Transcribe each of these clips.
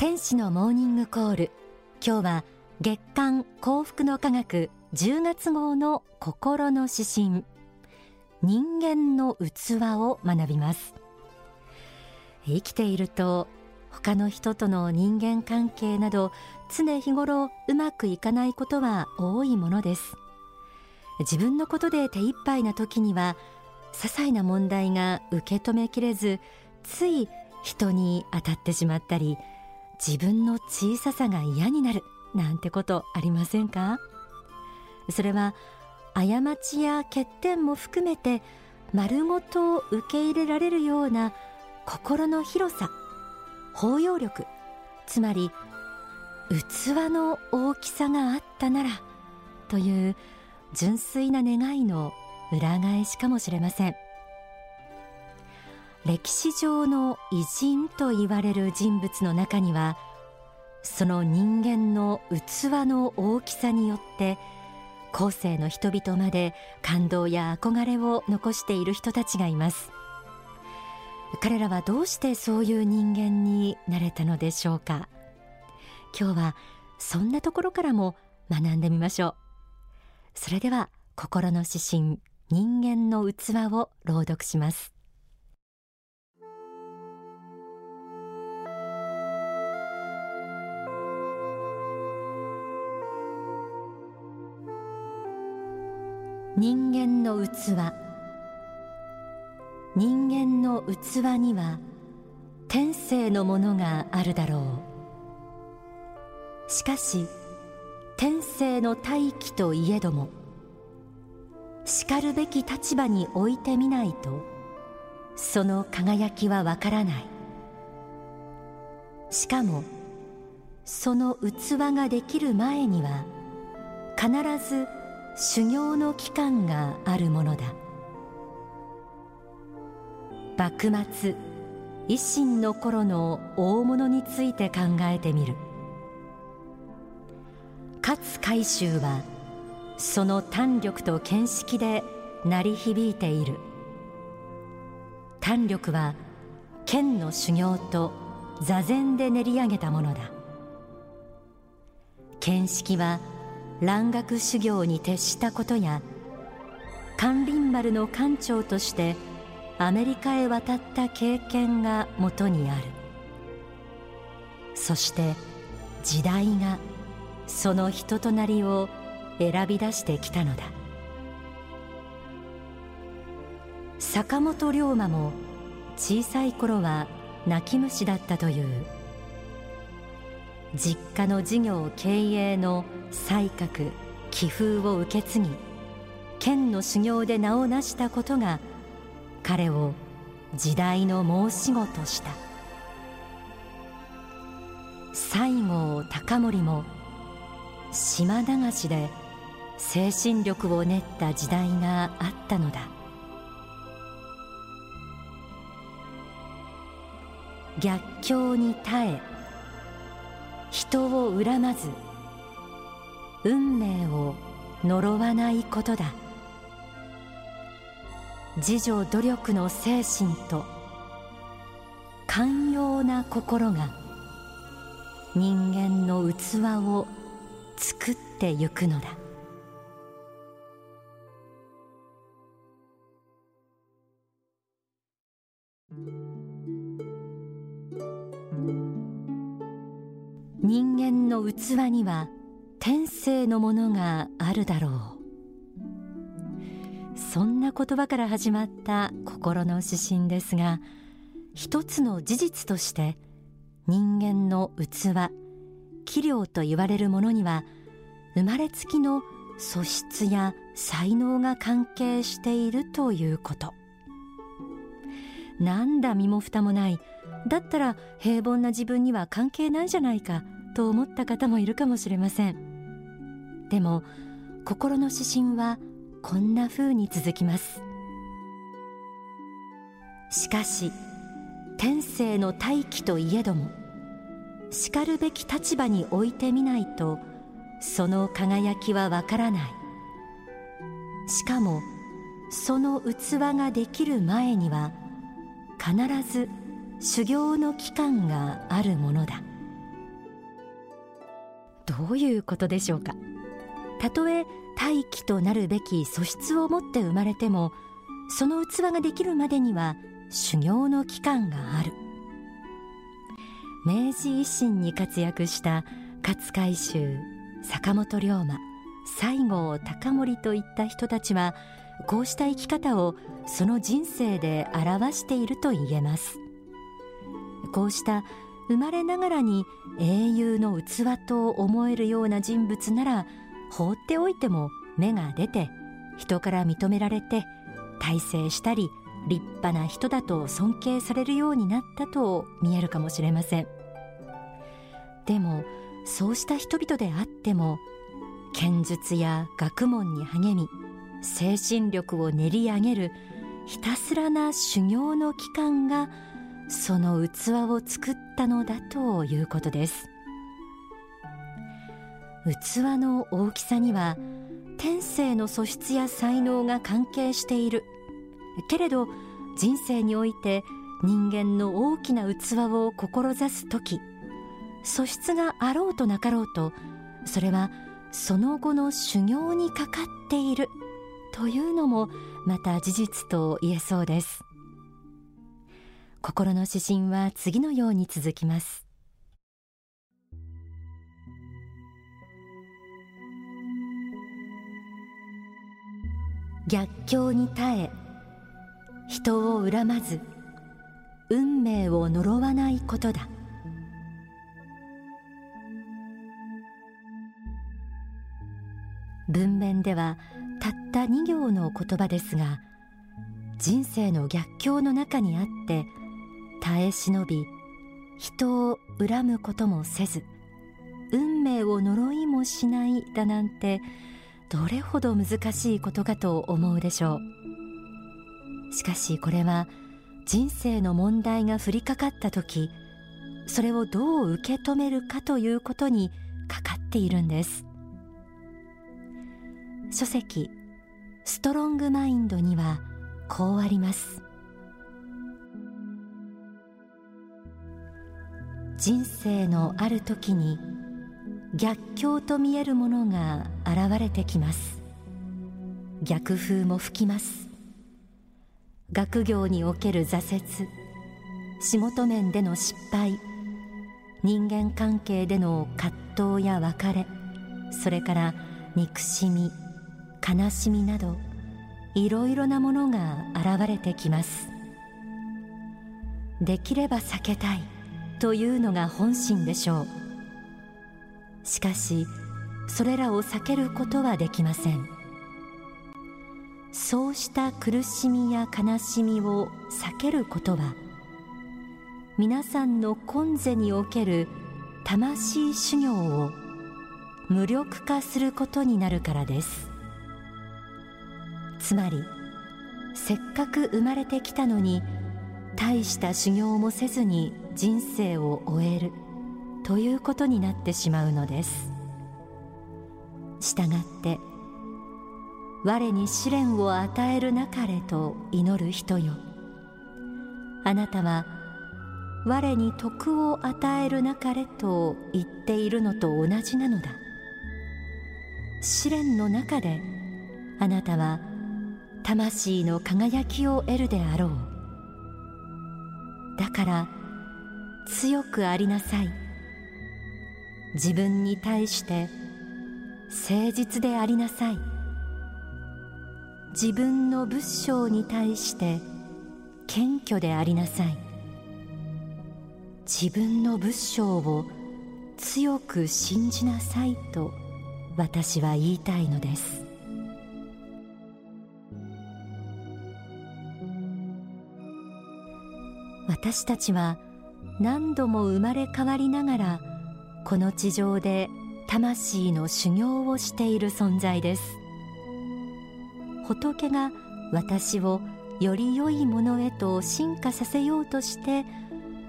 天使のモーニングコール。今日は月刊幸福の科学10月号の心の指針。人間の器を学びます。生きていると他の人との人間関係など常日頃うまくいかないことは多いものです。自分のことで手一杯な時には些細な問題が受け止めきれずつい人に当たってしまったり自分の小ささが嫌になるなんてことありませんか？それは過ちや欠点も含めて丸ごと受け入れられるような心の広さ包容力つまり器の大きさがあったならという純粋な願いの裏返しかもしれません。歴史上の偉人と言われる人物の中にはその人間の器の大きさによって後世の人々まで感動や憧れを残している人たちがいます。彼らはどうしてそういう人間になれたのでしょうか。今日はそんなところからも学んでみましょう。それでは心の指針人間の器を朗読します。人間の器。人間の器には天性のものがあるだろう。しかし天性の大気といえどもしかるべき立場に置いてみないとその輝きはわからない。しかもその器ができる前には必ず修行の期間があるものだ。幕末維新の頃の大物について考えてみる。勝海舟はその胆力と見識で鳴り響いている。胆力は剣の修行と座禅で練り上げたものだ。見識は蘭学修行に徹したことや関林丸の艦長としてアメリカへ渡った経験がもとにある。そして時代がその人となりを選び出してきたのだ。坂本龍馬も小さい頃は泣き虫だったという。実家の事業経営の才覚気風を受け継ぎ剣の修行で名を成したことが彼を時代の申し子とした。西郷隆盛も島流しで精神力を練った時代があったのだ。逆境に耐え人を恨まず運命を呪わないことだ。自助努力の精神と寛容な心が人間の器を作ってゆくのだ。の器には天性のものがあるだろう。そんな言葉から始まった心の指針ですが一つの事実として人間の器器量と言われるものには生まれつきの素質や才能が関係しているということ。なんだ身も蓋もない。だったら平凡な自分には関係ないじゃないか。と思った方もいるかもしれません。でも心の指針はこんな風に続きます。しかし天性の大気といえどもしかるべき立場に置いてみないとその輝きはわからない。しかもその器ができる前には必ず修行の期間があるものだ。どういうことでしょうか？たとえ大気となるべき素質を持って生まれてもその器ができるまでには修行の期間がある。明治維新に活躍した勝海舟坂本龍馬西郷隆盛といった人たちはこうした生き方をその人生で表していると言えます。こうした生まれながらに英雄の器と思えるような人物なら放っておいても芽が出て人から認められて大成したり立派な人だと尊敬されるようになったと見えるかもしれません。でもそうした人々であっても剣術や学問に励み精神力を練り上げるひたすらな修行の期間がその器を作ったのだということです。器の大きさには天性の素質や才能が関係している。けれど人生において人間の大きな器を志す時素質があろうとなかろうとそれはその後の修行にかかっているというのもまた事実と言えそうです。心の指針は次のように続きます逆境に耐え人を恨まず運命を呪わないことだ文面ではたった2行の言葉ですが人生の逆境の中にあって耐え忍び人を恨むこともせず運命を呪いもしないだなんてどれほど難しいことかと思うでしょう。しかしこれは人生の問題が降りかかった時それをどう受け止めるかということにかかっているんです。書籍ストロングマインドにはこうあります。人生のある時に逆境と見えるものが現れてきます。逆風も吹きます。学業における挫折仕事面での失敗人間関係での葛藤や別れそれから憎しみ悲しみなどいろいろなものが現れてきます。できれば避けたい。というのが本心でしょう。しかしそれらを避けることはできません。そうした苦しみや悲しみを避けることは皆さんの今世における魂修行を無力化することになるからです。つまりせっかく生まれてきたのに大した修行もせずに人生を終えるということになってしまうのです。したがって我に試練を与えるなかれと祈る人よ。あなたは我に徳を与えるなかれと言っているのと同じなのだ。試練の中であなたは魂の輝きを得るであろう。だから強くありなさい。自分に対して誠実でありなさい。自分の仏性に対して謙虚でありなさい。自分の仏性を強く信じなさいと私は言いたいのです。私たちは何度も生まれ変わりながらこの地上で魂の修行をしている存在です。仏が私をより良いものへと進化させようとして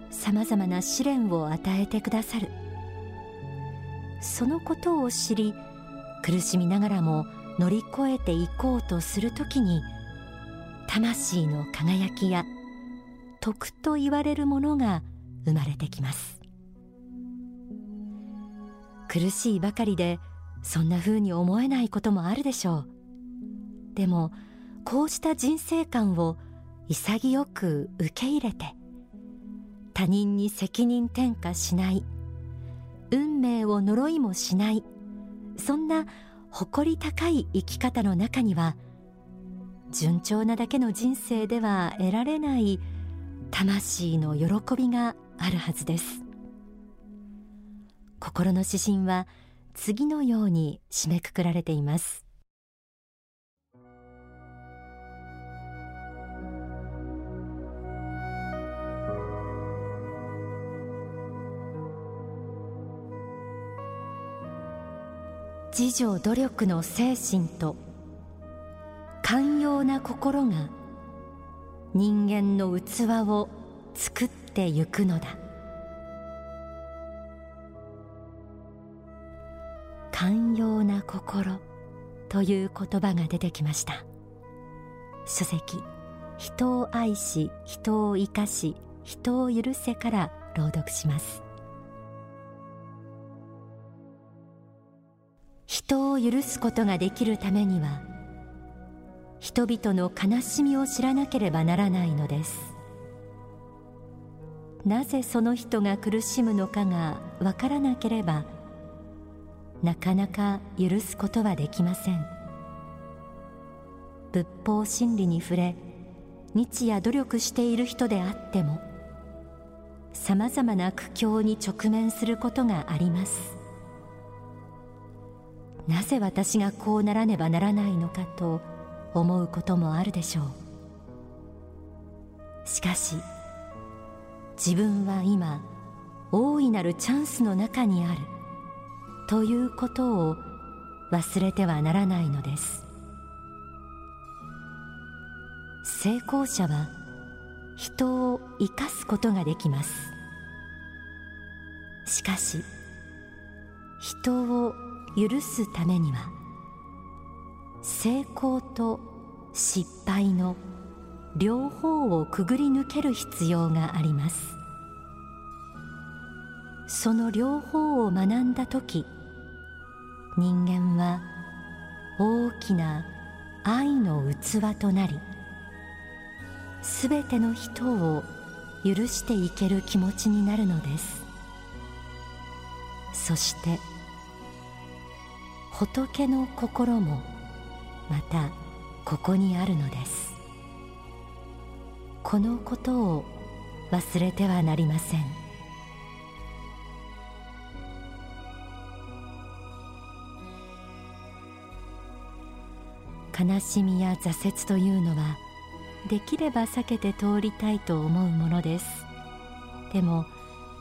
さまざまな試練を与えてくださる。そのことを知り苦しみながらも乗り越えていこうとするときに魂の輝きや徳と言われるものが生まれてきます。苦しいばかりでそんな風に思えないこともあるでしょう。でもこうした人生観を潔く受け入れて他人に責任転嫁しない運命を呪いもしないそんな誇り高い生き方の中には順調なだけの人生では得られない魂の喜びがあるはずです。心の指針は次のように締めくくられています。自助努力の精神と寛容な心が人間の器を作ってってゆくのだ。寛容な心という言葉が出てきました。書籍人を愛し人を生かし人を許せから朗読します。人を許すことができるためには人々の悲しみを知らなければならないのです。なぜその人が苦しむのかがわからなければなかなか許すことはできません。仏法真理に触れ日夜努力している人であってもさまざまな苦境に直面することがあります。なぜ私がこうならねばならないのかと思うこともあるでしょう。しかし自分は今大いなるチャンスの中にある。ということを忘れてはならないのです。成功者は人を生かすことができます。しかし人を許すためには成功と失敗の両方をくぐり抜ける必要があります。その両方を学んだ時人間は大きな愛の器となりすべての人を許していける気持ちになるのです。そして仏の心もまたここにあるのです。このことを忘れてはなりません。悲しみや挫折というのはできれば避けて通りたいと思うものです。でも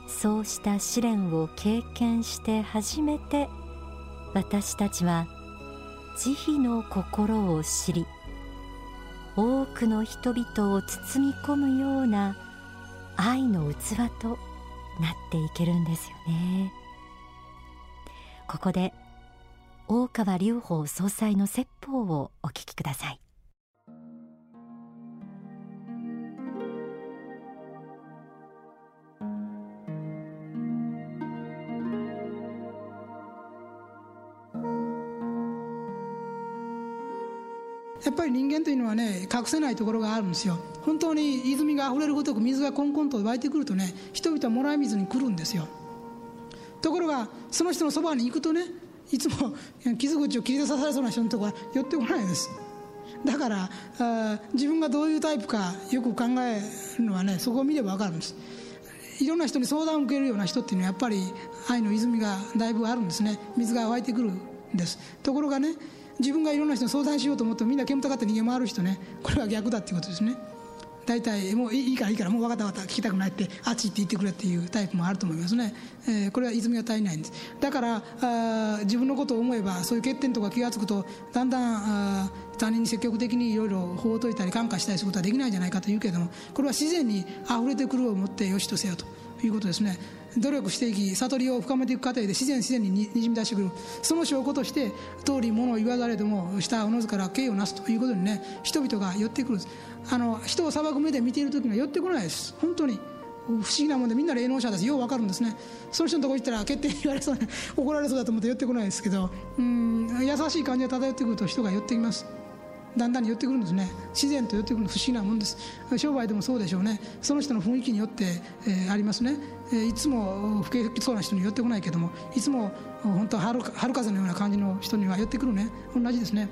そうした試練を経験して初めて私たちは慈悲の心を知り多くの人々を包み込むような愛の器となっていけるんですよね。ここで大川隆法総裁の説法をお聞きください。やっぱり人間というのはね隠せないところがあるんですよ。本当に泉があふれるごとく水がコンコンと湧いてくるとね人々はもらい水に来るんですよ。ところがその人のそばに行くとねいつも 傷口を切り出されそうな人のところは寄ってこないです。だから自分がどういうタイプかよく考えるのはねそこを見れば分かるんです。いろんな人に相談を受けるような人っていうのはやっぱり愛の泉がだいぶあるんですね。水が湧いてくるんです。ところがね自分がいろんな人に相談しようと思ってみんな煙たがって逃げ回る人ね。これは逆だっていうことですね。大体もういいからいいからもう分かった分かった。聞きたくないってあっち行って言ってくれっていうタイプもあると思いますね、えー、これは泉が足りないんです。だからあ自分のことを思えばそういう欠点とか気が付くとだんだんあ他人に積極的にいろいろ法を解いたり感化したりすることはできないんじゃないかというけれどもこれは自然に溢れてくるをもってよしとせよということですね。努力していき悟りを深めていく過程で自然自然ににじみ出してくる。その証拠として通り物を言わざれども下おのずから敬意をなすということにね人々が寄ってくる。あの人を裁く目で見ている時には寄ってこないです。本当に不思議なもんでみんな霊能者だしよう分かるんですね。その人のとこ行ったら決定言われそう怒られそうだと思って寄ってこないですけどうん優しい感じが漂ってくると人が寄ってきます。だんだん寄ってくるんですね。自然と寄ってくるの不思議なもんです。商売でもそうでしょうね。その人の雰囲気によって、えー、ありますね、えー、いつも不景気そうな人に寄ってこないけどもいつも本当は春春風のような感じの人には寄ってくるね。同じですね。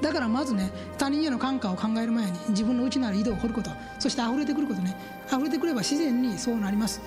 だからまずね他人への感化を考える前に自分の内なる井戸を掘ること。そして溢れてくることね。溢れてくれば自然にそうなります。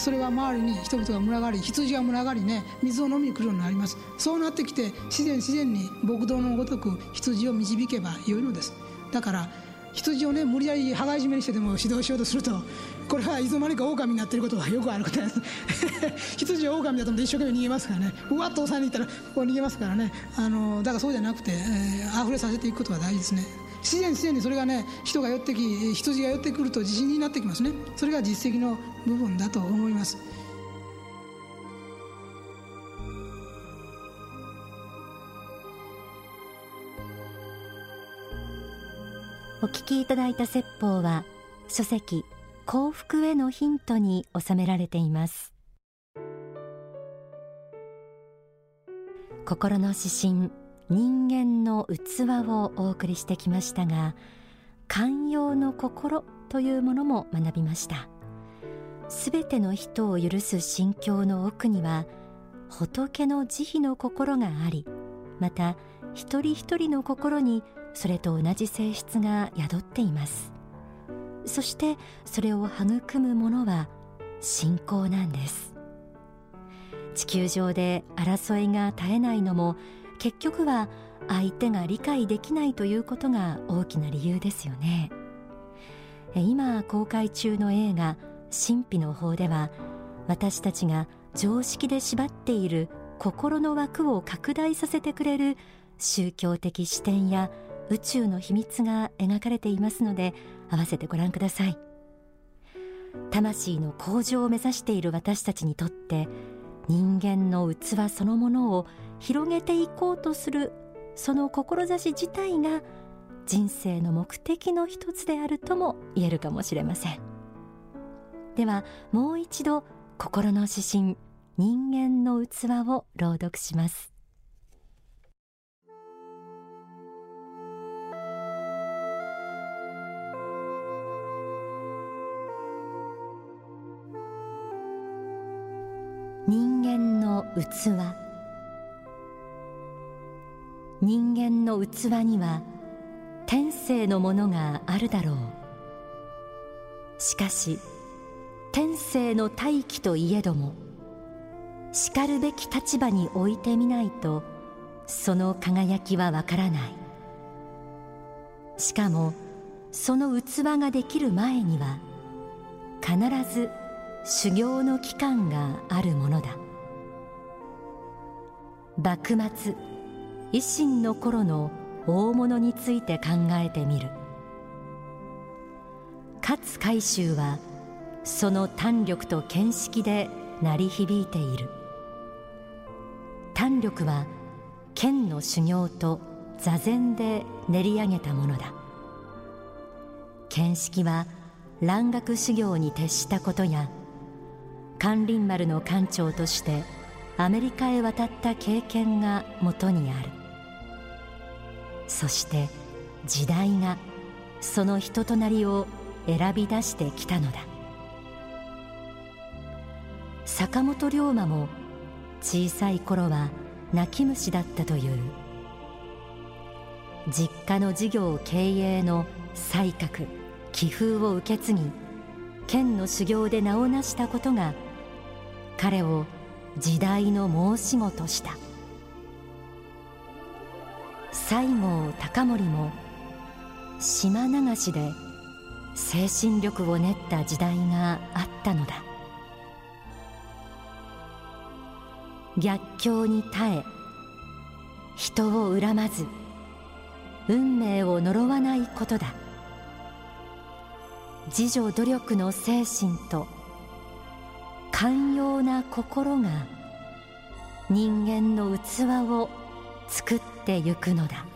それは周りに人々が群がり羊が群がりね水を飲みに来るようになります。そうなってきて自然自然に牧道のごとく羊を導けばよいのです。だから羊をね無理やり羽交い締めにしてでも指導しようとするとこれはいつの間にか狼になっていることは よくあることです 羊は狼だと思って一生懸命逃げますからね。うわっと押さえに行ったらこう逃げますからね。あのだからそうじゃなくて、えー、溢れさせていくことが大事ですね。自然自然にそれがね人が寄ってき羊が寄ってくると自信になってきますね。それが実績の部分だと思います。お聞きいただいた説法は書籍幸福へのヒントに収められています。心の指針人間の器をお送りしてきましたが寛容の心というものも学びました。すべての人を許す心境の奥には仏の慈悲の心がありまた一人一人の心にそれと同じ性質が宿っています。そしてそれを育むものは信仰なんです。地球上で争いが絶えないのも結局は相手が理解できないということが大きな理由ですよね。今公開中の映画神秘の法では私たちが常識で縛っている心の枠を拡大させてくれる宗教的視点や宇宙の秘密が描かれていますので合わせてご覧ください。魂の向上を目指している私たちにとって人間の器そのものを広げていこうとするその志自体が人生の目的の一つであるとも言えるかもしれません。ではもう一度心の指針人間の器を朗読します。人間の器。人間の器には天性のものがあるだろう。しかし天性の大気といえどもしかるべき立場に置いてみないとその輝きはわからない。しかもその器ができる前には必ず修行の期間があるものだ。幕末維新の頃の大物について考えてみる。勝海舟はその胆力と見識で鳴り響いている。胆力は剣の修行と座禅で練り上げたものだ。見識は蘭学修行に徹したことや関林丸の艦長としてアメリカへ渡った経験がもとにある。そして時代がその人となりを選び出してきたのだ。坂本龍馬も小さい頃は泣き虫だったという。実家の事業経営の才覚気風を受け継ぎ剣の修行で名を成したことが彼を時代の申し子とした。西郷隆盛も島流しで精神力を練った時代があったのだ。逆境に耐え人を恨まず運命を呪わないことだ。自助努力の精神と寛容な心が人間の器を作っってゆくのだ。